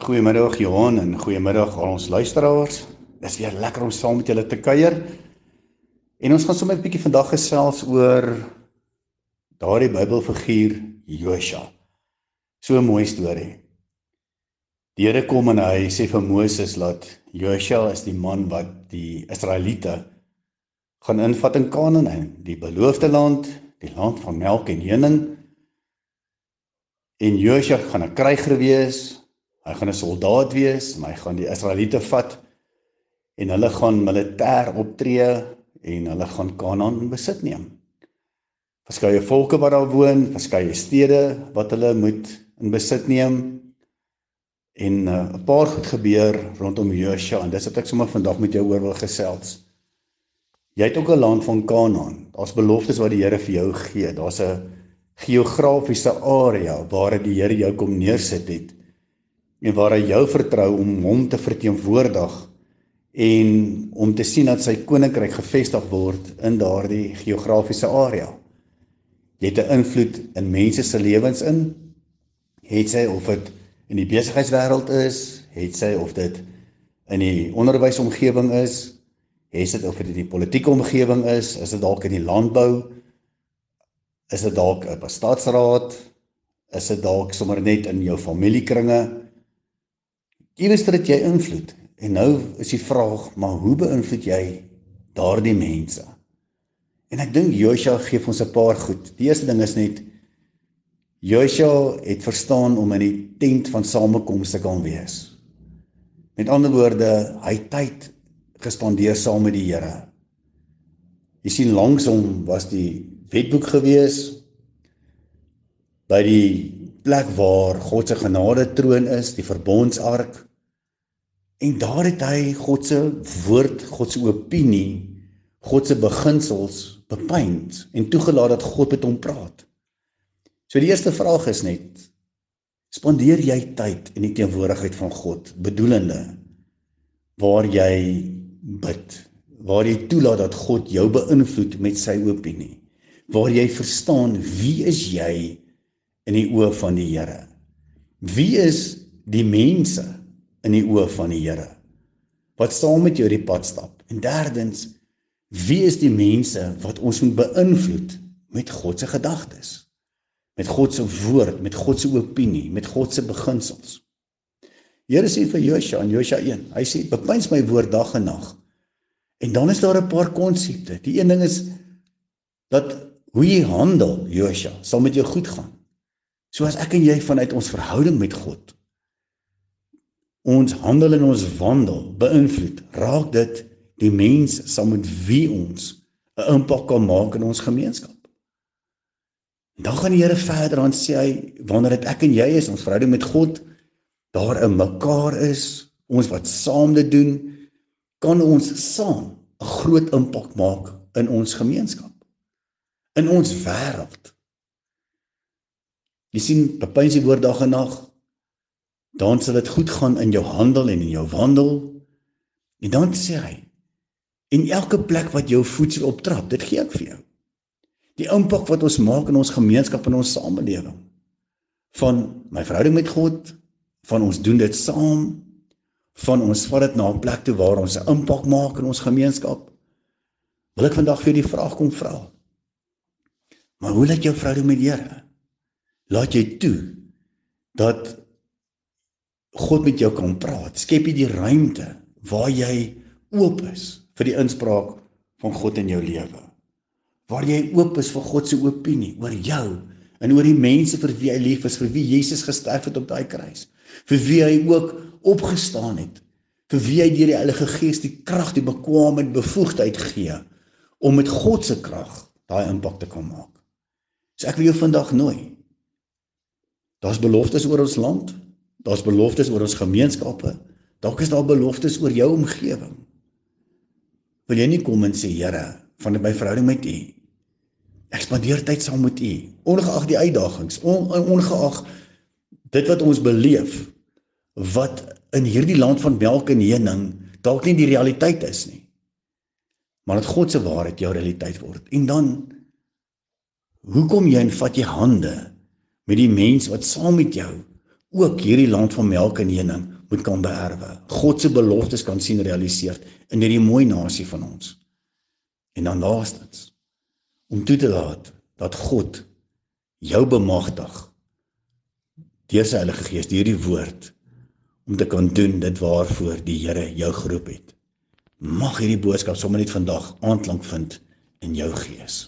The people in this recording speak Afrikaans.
Goeiemiddag Johan en goeiemiddag aan ons luisteraars. Dis weer lekker om saam met julle te kuier. En ons gaan sommer 'n bietjie vandag gesels oor daardie Bybelfiguur Josua. So 'n mooi storie. Die Here kom en hy sê vir Moses dat Josua is die man wat die Israeliete gaan invat in Kanaan, die beloofde land, die land van melk en honing. En Josua gaan 'n kryger wees, Hy gaan 'n soldaat wees, maar hy gaan die Israeliete vat en hulle gaan militêr optree en hulle gaan Kanaan besit neem. Verskeie volke wat daar woon, verskeie stede wat hulle moet in besit neem. En uh, 'n paar goed gebeur rondom Josua en dis wat ek sommer vandag met jou oor wil gesels. Jy het ook 'n land van Kanaan. Daar's beloftes wat die Here vir jou gee. Daar's 'n geografiese area waar die Here jou kom neersit het en waar hy jou vertrou om hom te verteenwoordig en om te sien dat sy koninkryk gevestig word in daardie geografiese area. Jy het 'n invloed in mense se lewens in. Het sy of dit in die besigheidswêreld is, het sy of dit in die onderwysomgewing is, het dit of dit in die politieke omgewing is, is dit dalk in die landbou, is dit dalk 'n staatsraad, is dit dalk sommer net in jou familiekringe, Iewers het jy invloed. En nou is die vraag, maar hoe beïnvloed jy daardie mense? En ek dink Josua gee ons 'n paar goed. Die eerste ding is net Josua het verstaan om in die tent van samekoms te kan wees. Met ander woorde, hy tyd gespandeer saam met die Here. Jy sien langs hom was die wetboek gewees by die plek waar God se genade troon is, die verbondsark. En daar het hy God se woord, God se opinie, God se beginsels bepaint en toegelaat dat God met hom praat. So die eerste vraag is net spandeer jy tyd in die teenwoordigheid van God, bedoelende waar jy bid, waar jy toelaat dat God jou beïnvloed met sy opinie, waar jy verstaan wie is jy in die oë van die Here? Wie is die mense in die oë van die Here wat saam met jou die pad stap. En derdens, wie is die mense wat ons moet beïnvloed met God se gedagtes? Met God se woord, met God se opinie, met God se beginsels. Here sê vir Josua in Josua 1, hy sê bepeins my woord dag en nag. En dan is daar 'n paar konsepte. Die een ding is dat hoe jy handel, Josua, sal met jou goed gaan. So as ek en jy vanuit ons verhouding met God ons handel en ons wandel beïnvloed, raak dit die mens saam met wie ons 'n impak kan maak in ons gemeenskap. Dan gaan die Here verder aan sê hy wanneer dit ek en jy is ons verhouding met God daar in mekaar is, ons wat saam dit doen, kan ons saam 'n groot impak maak in ons gemeenskap. In ons wêreld. Jy sien, bepeins die woord dag en nag dan sal dit goed gaan in jou handel en in jou wandel. En dan sê hy: "En elke plek wat jou voet optrap, dit gee ek vir jou." Die impak wat ons maak in ons gemeenskap en ons samelewing. Van my verhouding met God, van ons doen dit saam, van ons vat dit na 'n plek toe waar ons 'n impak maak in ons gemeenskap. Wil ek vandag vir die vraag kom vra. Maar hoe lyk jou verhouding met die Here? Laat jy toe dat God met jou kan praat. Skep jy die ruimte waar jy oop is vir die inspraak van God in jou lewe. Waar jy oop is vir God se opinie oor jou en oor die mense vir wie hy lief is, vir wie Jesus gesterf het op daai kruis. Vir wie hy ook opgestaan het. Vir wie hy deur die Heilige Gees die krag, die bekwaamheid, bevoegdheid gee om met God se krag daai impak te kan maak. So ek wil jou vandag nooi. Daar's beloftes oor ons land, Daar's beloftes oor ons gemeenskappe. Dalk is daar beloftes oor jou omgewing. Wil jy nie kom en sê Here, van my verhouding met U. Ek spandeer tyd saam met U, ongeag die uitdagings, on, ongeag dit wat ons beleef wat in hierdie land van melk en honing dalk nie die realiteit is nie. Maar dat God se waarheid jou realiteit word. En dan hoekom jy en vat jy hande met die mens wat saam met jou ook hierdie land van melk en honing moet kan beerwe. God se beloftes kan sien realiseer in hierdie mooi nasie van ons. En dan laastens om toe te laat dat God jou bemagtig deur sy Heilige Gees, deur die woord om te kan doen dit waarvoor die Here jou geroep het. Mag hierdie boodskap sommer net vandag aanklank vind in jou gees.